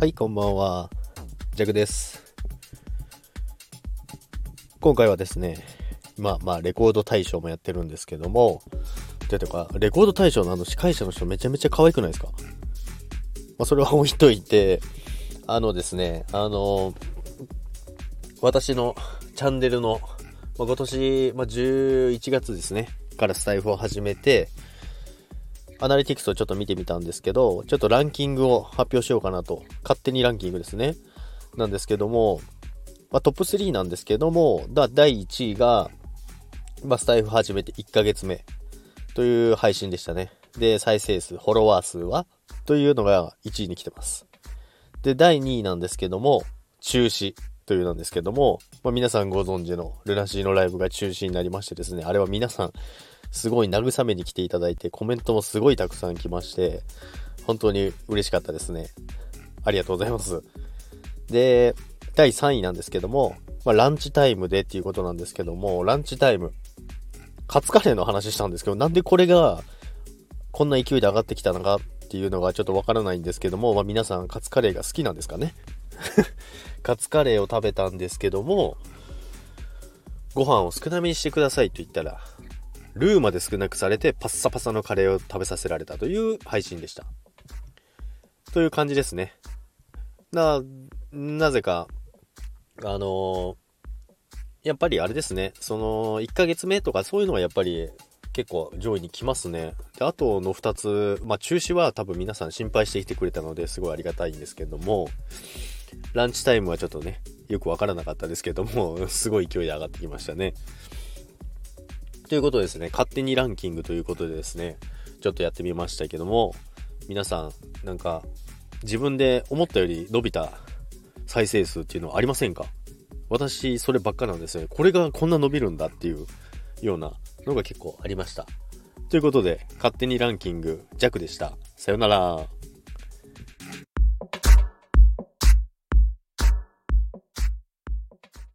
はい、こんばんは。ジャクです。今回はですね、まあまあ、レコード大賞もやってるんですけども、ていうか、レコード大賞のあの司会者の人めちゃめちゃ可愛くないですか？まあ、それは置いといて、あのですね、あの、私のチャンネルの、まあ、今年、まあ、11月ですね、からスタイフを始めて、アナリティクスをちょっと見てみたんですけど、ちょっとランキングを発表しようかなと。勝手にランキングですね。なんですけども、まあ、トップ3なんですけども、第1位が、まあ、スタイフ始めて1ヶ月目という配信でしたね。で、再生数、フォロワー数はというのが1位に来てます。で、第2位なんですけども、中止というなんですけども、まあ、皆さんご存知のルナシーのライブが中止になりましてですね、あれは皆さん、すごい慰めに来ていただいて、コメントもすごいたくさん来まして、本当に嬉しかったですね。ありがとうございます。で、第3位なんですけども、まあ、ランチタイムでっていうことなんですけども、ランチタイム、カツカレーの話したんですけど、なんでこれが、こんな勢いで上がってきたのかっていうのがちょっとわからないんですけども、まあ、皆さんカツカレーが好きなんですかね？カツカレーを食べたんですけども、ご飯を少なめにしてくださいと言ったら、ルーまで少なくされてパッサパサのカレーを食べさせられたという配信でした。という感じですね。な、なぜか、あのーやっぱりあれですね、その、1ヶ月目とかそういうのがやっぱり結構上位に来ますね。で、あとの2つ、まあ中止は多分皆さん心配してきてくれたのですごいありがたいんですけども、ランチタイムはちょっとね、よくわからなかったですけども、すごい勢いで上がってきましたね。ということですね、勝手にランキングということでですね、ちょっとやってみましたけども、皆さん、なんか、自分で思ったより伸びた再生数っていうのはありませんか？私、そればっかなんですね。これがこんな伸びるんだっていうようなのが結構ありました。ということで、勝手にランキング弱でした。さよなら。